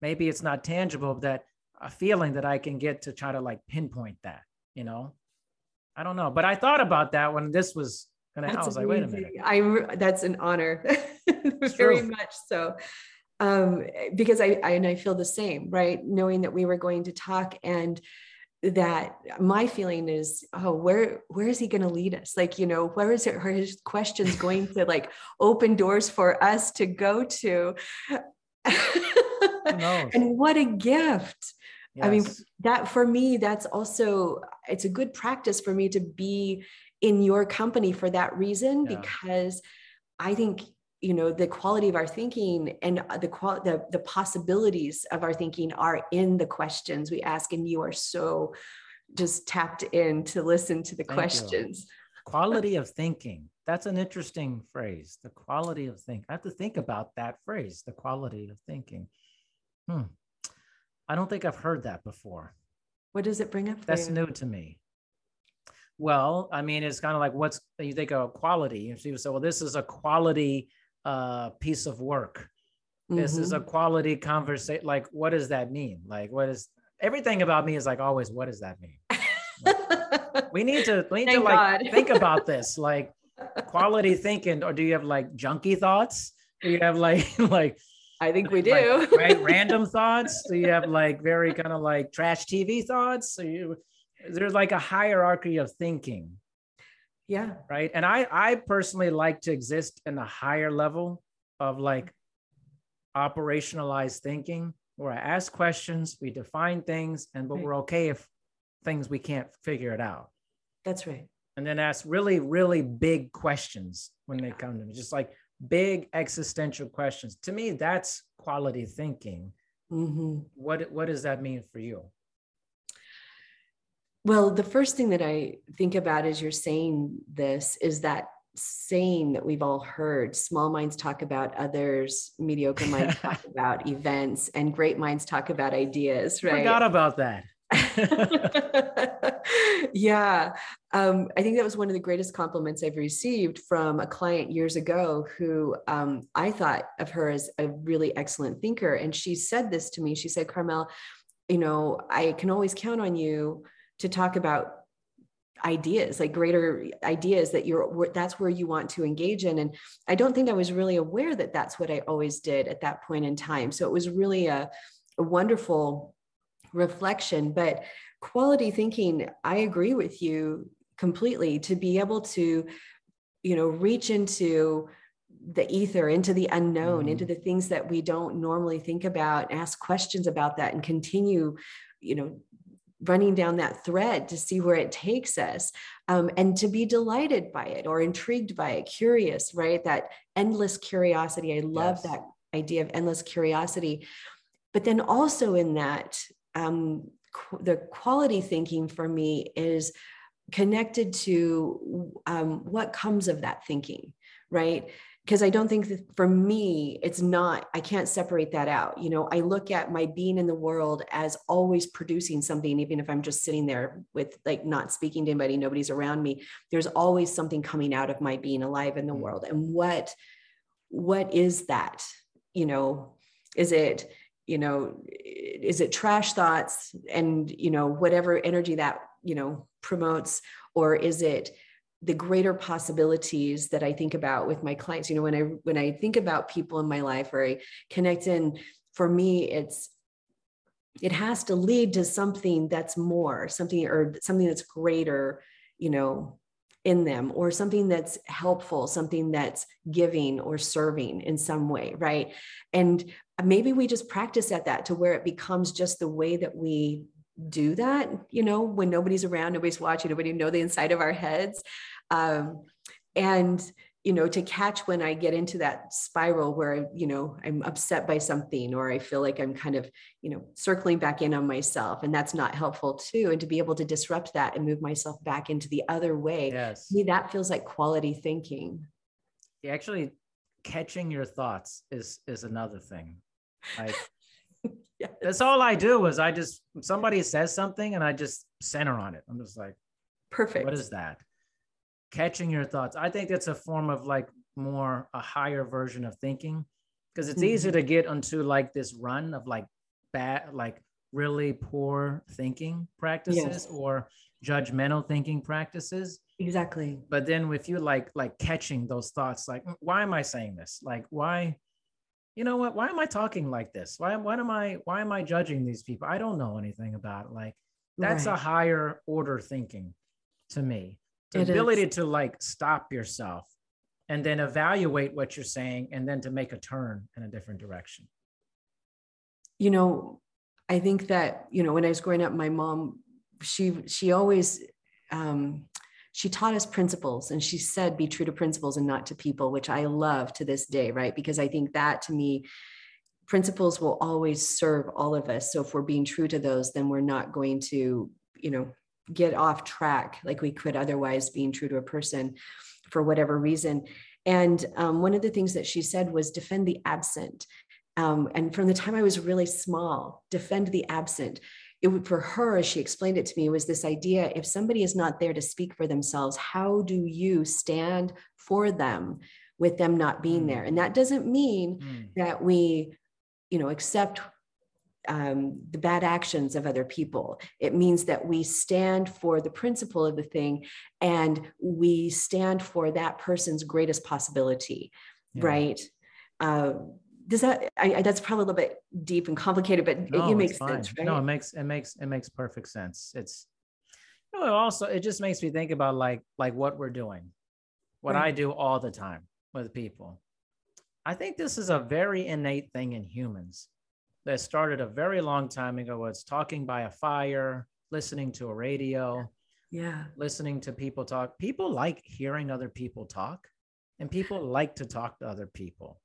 Maybe it's not tangible, that a feeling that I can get to try to like pinpoint that, you know? I don't know. But I thought about that when this was gonna I was like, wait a minute. I that's an honor, very much so. Um, because I, I and I feel the same, right? Knowing that we were going to talk and that my feeling is, oh, where where is he going to lead us? Like, you know, where is it? Are his questions going to like open doors for us to go to? and what a gift. I mean, that for me, that's also it's a good practice for me to be in your company for that reason Yeah. because I think you know the quality of our thinking and the qual the, the possibilities of our thinking are in the questions we ask and you are so just tapped in to listen to the Thank you. questions quality of thinking. That's an interesting phrase. The quality of thinking. I have to think about that phrase, the quality of thinking. Hmm. I don't think I've heard that before. what does it bring up That's you? new to me. Well, I mean, it's kind of like what's you think of quality. And people say, well, this is a quality uh, piece of work. This is a Mhm. quality conversation. Like, what does that mean? Like, what is everything about me is like always, what does that mean? We need to we need to like God. think about this, like quality thinking, or do you have like junky thoughts? Do you have like like I think we do. like, right, random thoughts? Do you have like very kind of like trash TV thoughts? So you there's like a hierarchy of thinking, yeah. right? And I I personally like to exist in a higher level of like operationalized thinking where I ask questions, we define things, and but Right. we're okay if things we can't figure it out. That's right. And then ask really, really big questions when they come to me, just like big existential questions. To me, that's quality thinking. hmm What what does that mean for you? Well, the first thing that I think about as you're saying this is that saying that we've all heard small minds talk about others, mediocre minds talk about events, and great minds talk about ideas, right? Forgot about that. yeah. Um, I think that was one of the greatest compliments I've received from a client years ago who um, I thought of her as a really excellent thinker. And she said this to me. She said, Carmell, you know, I can always count on you to talk about ideas like greater ideas that you're that's where you want to engage in. And i don't think i was really aware that that's what i always did at that point in time. So it was really a, a wonderful reflection. But quality thinking i agree with you completely. To be able to you know reach into the ether into the unknown Mhm. into the things that we don't normally think about ask questions about that and continue you know running down that thread to see where it takes us um, and to be delighted by it or intrigued by it curious right? That endless curiosity. I love Yes. that idea of endless curiosity. But then also in that um, qu- the quality thinking for me is connected to um, what comes of that thinking right because i don't think that for me it's not i can't separate that out you know? I look at my being in the world as always producing something even if i'm just sitting there with like not speaking to anybody nobody's around me there's always something coming out of my being alive in the Mm. world. And what what is that? You know is it you know is it trash thoughts and you know whatever energy that you know promotes or is it the greater possibilities that i think about with my clients. You know when i when i think about people in my life or i connect in for me it's it has to lead to something that's more something or something that's greater you know in them or something that's helpful something that's giving or serving in some way right? And maybe we just practice at that to where it becomes just the way that we do that you know when nobody's around nobody's watching nobody know the inside of our heads um, and you know to catch when i get into that spiral where you know i'm upset by something or i feel like i'm kind of you know circling back in on myself and that's not helpful too and to be able to disrupt that and move myself back into the other way Yes. me that feels like quality thinking Actually, catching your thoughts is is another thing. Like yes. that's all I do is I just somebody says something and I just center on it. I'm just like, perfect what is that? Catching your thoughts. I think that's a form of like more a higher version of thinking because it's easy Mm-hmm. to get into like this run of like bad, like really poor thinking practices or judgmental thinking practices. exactly But then if you like like catching those thoughts, like "Mm, why am I saying this? Like why, you know what? Why am I talking like this? Why why am I why am I judging these people? I don't know anything about it. like that's a higher order thinking to me the It ability is. to like stop yourself and then evaluate what you're saying and then to make a turn in a different direction you know, I think that, you know, when I was growing up, my mom, she, she always, um, she taught us principles and she said, be true to principles and not to people, which I love to this day, right? Because I think that to me, principles will always serve all of us. So if we're being true to those, then we're not going to, you know, get off track like we could otherwise being true to a person for whatever reason. And um, one of the things that she said was defend the absent. Um, and from the time I was really small, defend the absent. It would, for her, as she explained it to me, was this idea if somebody is not there to speak for themselves, how do you stand for them with them not being there? And that doesn't mean Mm. that we, you know, accept um, the bad actions of other people. It means that we stand for the principle of the thing and we stand for that person's greatest possibility, Yeah. right? Uh, does that, I, I, that's probably a little bit deep and complicated, but it, No, it it's makes fine. sense, right? No, it makes it makes it makes perfect sense. It's you know, also it just makes me think about like like what we're doing, what I do all the time with people. I think this is a very innate thing in humans that started a very long time ago. It's talking by a fire, listening to a radio, yeah. listening to people talk. People like hearing other people talk, and people like to talk to other people.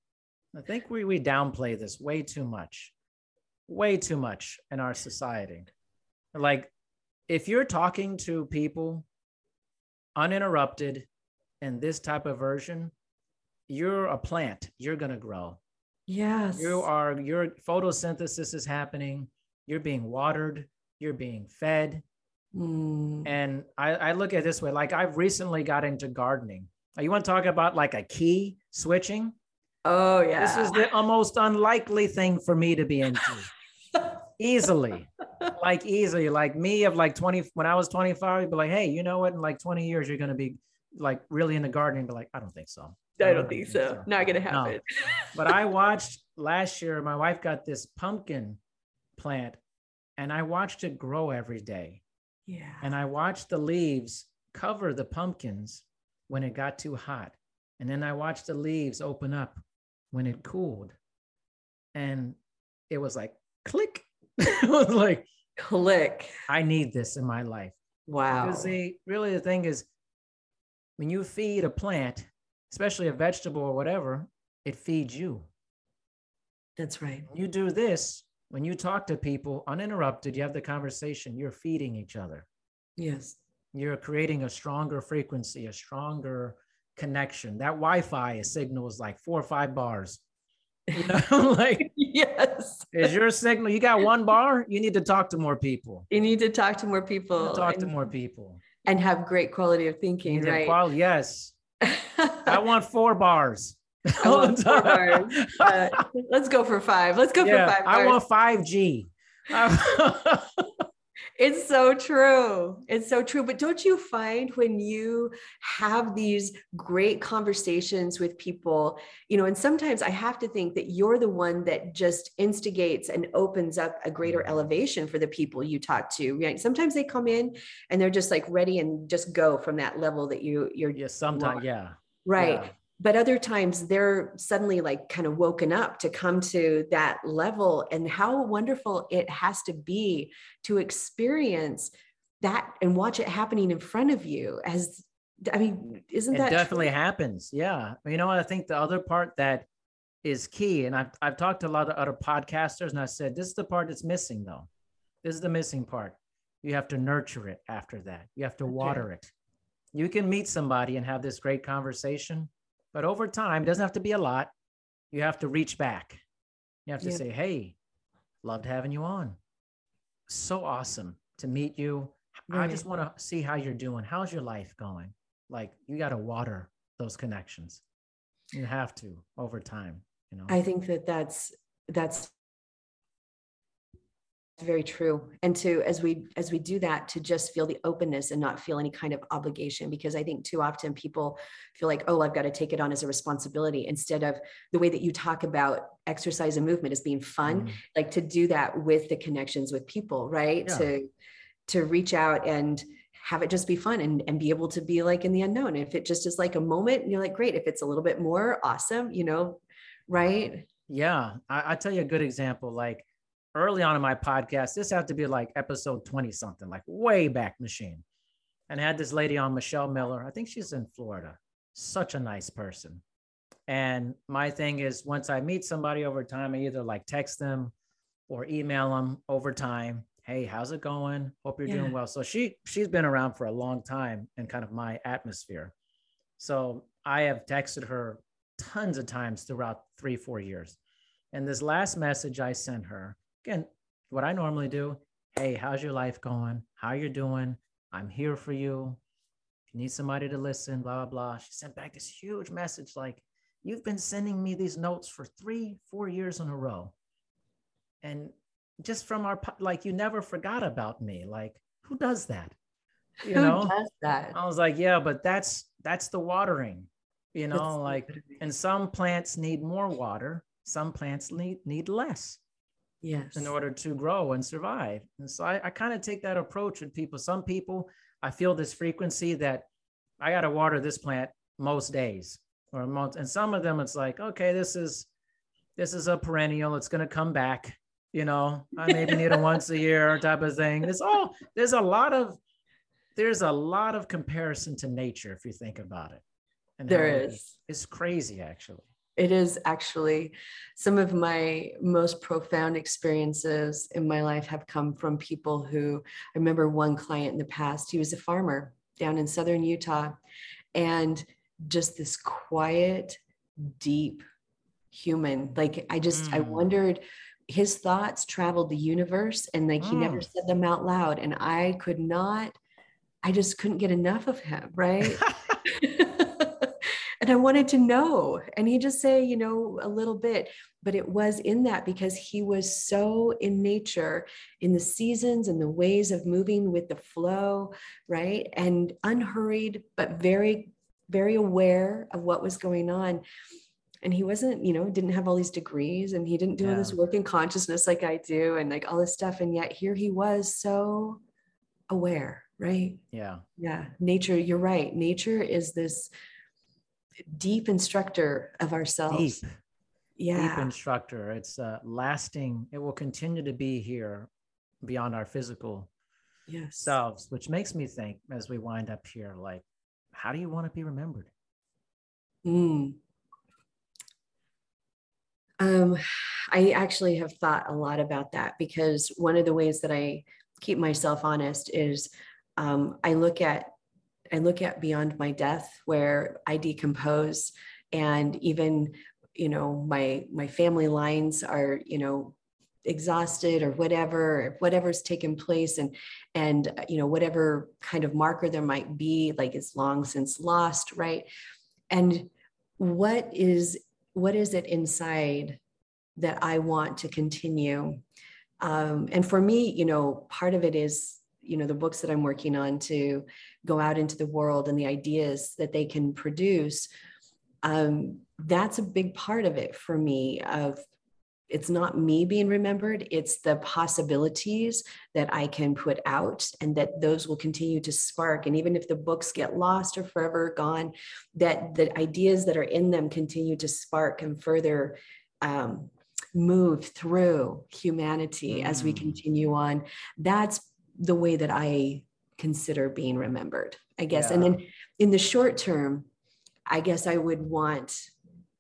I think we, we downplay this way too much, way too much in our society. Like, if you're talking to people uninterrupted in this type of version, you're a plant, you're to grow. Yes. You are, your photosynthesis is happening, you're being watered, you're being fed. Mm, And I, I look at it this way like I've recently got into gardening. You want to talk about like a key switching? oh, yeah. This is the most unlikely thing for me to be into. easily, like easily, like me of like 20, when I was 25, I'd be like, hey, you know what? In like 20 years, you're going to be like really into gardening. But like, I don't think so. I don't think so. Not going to No. happen. But I watched last year, my wife got this pumpkin plant and I watched it grow every day. yeah. and I watched the leaves cover the pumpkins when it got too hot. And then I watched the leaves open up when it cooled. And it was like click. it was like, Click. I need this in my life. Wow. Because the really the thing is when you feed a plant, especially a vegetable or whatever, it feeds you. That's right. When you do this, when you talk to people uninterrupted, you have the conversation, you're feeding each other. Yes. you're creating a stronger frequency, a stronger connection. That Wi-Fi signal is like four or five bars. You know, like yes. is your signal? You got one bar. You need to talk to more people. You need to talk to more people. to talk to more people. and have great quality of thinking, right? qual- yes, I want four bars. I want four bars. Uh, let's go for five. Let's go yeah, for five. I want five G. It's so true. It's so true. But don't you find when you have these great conversations with people, you know, and sometimes I have to think that you're the one that just instigates and opens up a greater elevation for the people you talk to. Right? Sometimes they come in and they're just like ready and just go from that level that you you're yeah, sometimes, yeah. right. yeah. But other times they're suddenly like kind of woken up to come to that level. And how wonderful it has to be to experience that and watch it happening in front of you. As I mean, isn't it that definitely true? happens yeah you know i think the other part that is key and I've, I've talked to a lot of other podcasters and i said this is the part that's missing though this is the missing part you have to nurture it after that you have to water it you can meet somebody and have this great conversation but over time it doesn't have to be a lot. You have to reach back. You have to Yeah. say hey loved having you on. So awesome to meet you. I just want to see how you're doing. How's your life going? Like you got to water those connections. You have to over time you know? I think that that's that's very true. And to as we as we do that to just feel the openness and not feel any kind of obligation because i think too often people feel like oh i've got to take it on as a responsibility instead of the way that you talk about exercise and movement as being fun Mhm. like to do that with the connections with people right? Yeah. to to reach out and have it just be fun and, and be able to be like in the unknown. If it just is like a moment you're like great if it's a little bit more awesome you know right? Yeah. I, I tell you a good example like early on in my podcast. This had to be like episode 20 something, like way back machine. And I had this lady on, Michelle Miller. I think she's in Florida. Such a nice person. And my thing is, once I meet somebody over time, I either like text them or email them over time. Hey, how's it going? Hope you're Yeah. doing well. So she she's been around for a long time in kind of my atmosphere. So I have texted her tons of times throughout three, four years. And this last message I sent her, again, what I normally do, hey, how's your life going? How you doing? I'm here for you. If you need somebody to listen, blah, blah, blah. She sent back this huge message like, you've been sending me these notes for three, four years in a row. And just from our, like, you never forgot about me. Like, who does that? You Who know? does that? I was like, yeah, but that's that's the watering, you know, the like and some plants need more water, some plants need need less Yes. in order to grow and survive. And so I, I kind of take that approach with people. Some people I feel this frequency that I gotta water this plant most days or months. And some of them it's like, okay, this is this is a perennial, it's gonna come back. You know, I maybe need it once a year type of thing. It's all there's a lot of there's a lot of comparison to nature if you think about it. And There is. It's crazy actually. It is actually some of my most profound experiences in my life have come from people who I remember one client in the past, he was a farmer down in southern Utah, and just this quiet, deep human. Like I just, I Mm. wondered his thoughts traveled the universe and like he never Mm. said them out loud. And I could not, I just couldn't get enough of him, right? and I wanted to know. And he just say, you know, a little bit, but it was in that because he was so in nature, in the seasons and the ways of moving with the flow, right? And unhurried, but very, very aware of what was going on. And he wasn't, you know, didn't have all these degrees and he didn't do all this work in consciousness like I do and like all this stuff. And yet here he was so aware, right? yeah. Yeah, nature, you're right. Nature is this deep instructor of ourselves. Deep. Yeah. deep instructor. It's uh, lasting. It will continue to be here beyond our physical yes. selves, which makes me think as we wind up here, like, how do you want to be remembered? Mm. Um, I actually have thought a lot about that because one of the ways that I keep myself honest is um, I look at I look at beyond my death where I decompose and even you know my my family lines are you know exhausted or whatever whatever's taken place and and you know whatever kind of marker there might be like it's long since lost right? And what is what is it inside that i want to continue? Um, and for me you know part of it is you know the books that i'm working on to go out into the world and the ideas that they can produce um, that's a big part of it for me of it's not me being remembered it's the possibilities that i can put out and that those will continue to spark and even if the books get lost or forever gone that the ideas that are in them continue to spark and further um, move through humanity as we Mm. continue on that's the way that i consider being remembered i guess and then in the short term i guess i would want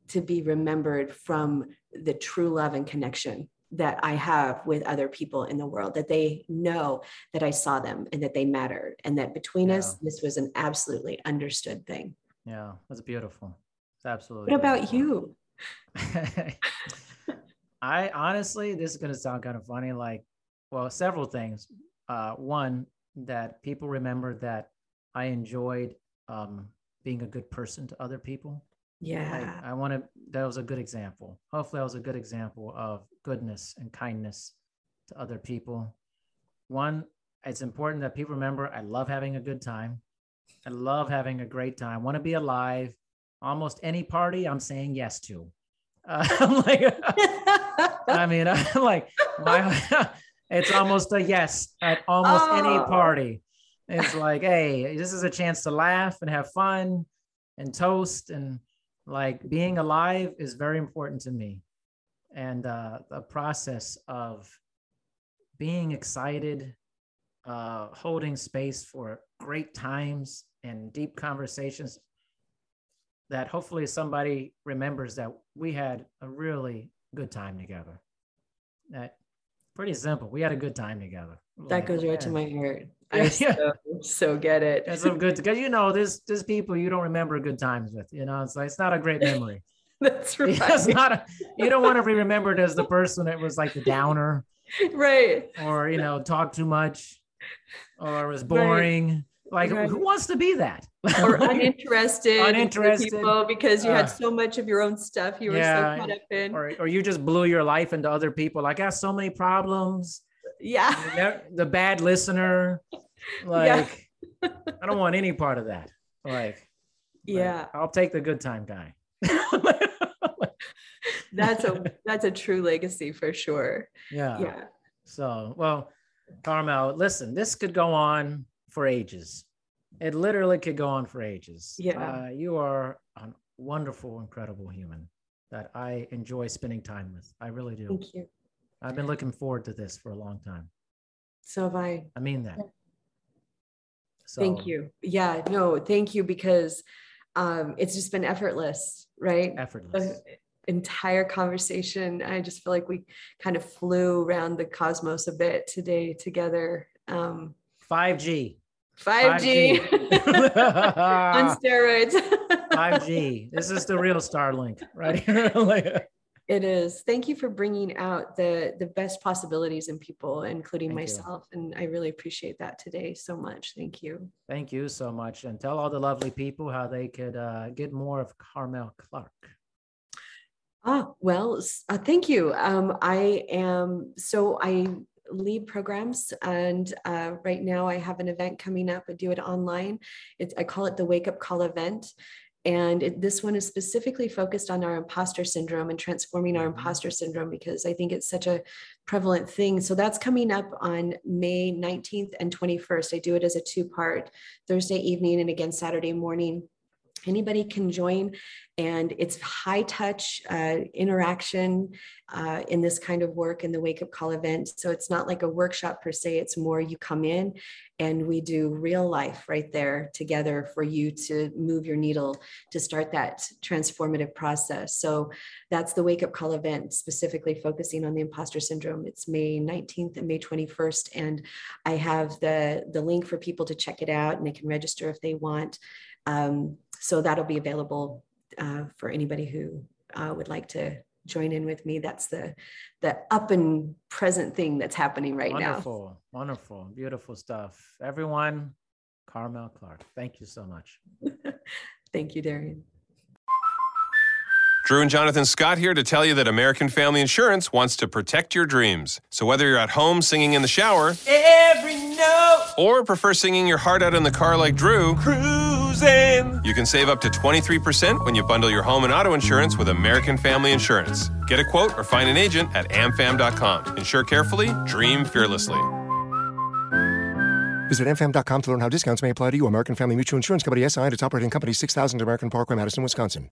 to be remembered from the true love and connection that I have with other people in the world, that they know that I saw them and that they mattered, and that between us, this was an absolutely understood thing. Yeah, that's beautiful. It's absolutely. What about you? I honestly, this is going to sound kind of funny. Like, well, several things. Uh, one, that people remember that I enjoyed um, being a good person to other people. Yeah. I want to, that was a good example. Hopefully, that was a good example of goodness and kindness to other people. One, it's important that people remember I love having a good time. I love having a great time. Want to be alive. Almost any party I'm saying yes to. Uh, I'm like, I mean, I'm like, my, it's almost a yes at almost any Oh. party. It's like, hey, this is a chance to laugh and have fun and toast and like being alive is very important to me. And uh, the process of being excited, uh, holding space for great times and deep conversations that hopefully somebody remembers that we had a really good time together. That pretty simple. We had a good time together. That goes right to my heart. I Yeah. so, so get it. It's some good because you know there's there's people you don't remember good times with. You know, it's like it's not a great memory. That's right. It's not a, you don't want to be remembered as the person that was like the downer right. or you know talked too much or was boring. Like Right. who wants to be that? Or uninterested. Uninterested. people because you Uh, had so much of your own stuff you were yeah, so caught up in. or or you just blew your life into other people. Like I got so many problems. yeah. The- bad listener. Like I don't want any part of that. Like like, Yeah. I'll take the good time guy. That's a that's a true legacy for sure. yeah. Yeah. So, well, Carmell, listen, this could go on for ages. It literally could go on for ages. Yeah. Uh, you are a wonderful, incredible human that I enjoy spending time with. I really do. Thank you. I've been looking forward to this for a long time. So have I. I mean that. So, Thank you. Yeah, no, thank you because um, it's just been effortless, right? Effortless. The entire conversation, I just feel like we kind of flew around the cosmos a bit today together. Um, 5G. 5G, on steroids. 5G. This is the real Starlink right here. Like- It is. Thank you for bringing out the the best possibilities in people, including Thank you. myself, and I really appreciate that today so much. Thank you. Thank you so much. And tell all the lovely people how they could uh, get more of Carmell Clark. Ah, well, uh, thank you. Um, I am so I lead programs, and uh, right now I have an event coming up. I do it online. It's I call it the Wake Up Call event. And it, this one is specifically focused on our imposter syndrome and transforming our Mhm. imposter syndrome because I think it's such a prevalent thing. So that's coming up on May 19th and 21st. I do it as a two part Thursday evening and again Saturday morning. Anybody can join, and it's high touch uh, interaction uh, in this kind of work in the wake up call event. So it's not like a workshop per se, it's more you come in and we do real life right there together for you to move your needle to start that transformative process. So that's the wake up call event, specifically focusing on the imposter syndrome. It's May 19th and May 21st. And I have the, the link for people to check it out and they can register if they want. Um, so that'll be available uh, for anybody who uh, would like to join in with me. That's the the up and present thing that's happening right now. wonderful, wonderful, beautiful stuff. Everyone, Carmell Clark, thank you so much. Thank you, Darian. Drew and Jonathan Scott here to tell you that American Family Insurance wants to protect your dreams. So whether you're at home singing in the shower Every note or prefer singing your heart out in the car like Drew, cruising. you can save up to 23% when you bundle your home and auto insurance with American Family Insurance. Get a quote or find an agent at amfam.com. Insure carefully, dream fearlessly. Visit amfam.com to learn how discounts may apply to you. American Family Mutual Insurance Company SI and its operating company 6000 American Parkway, Madison, Wisconsin.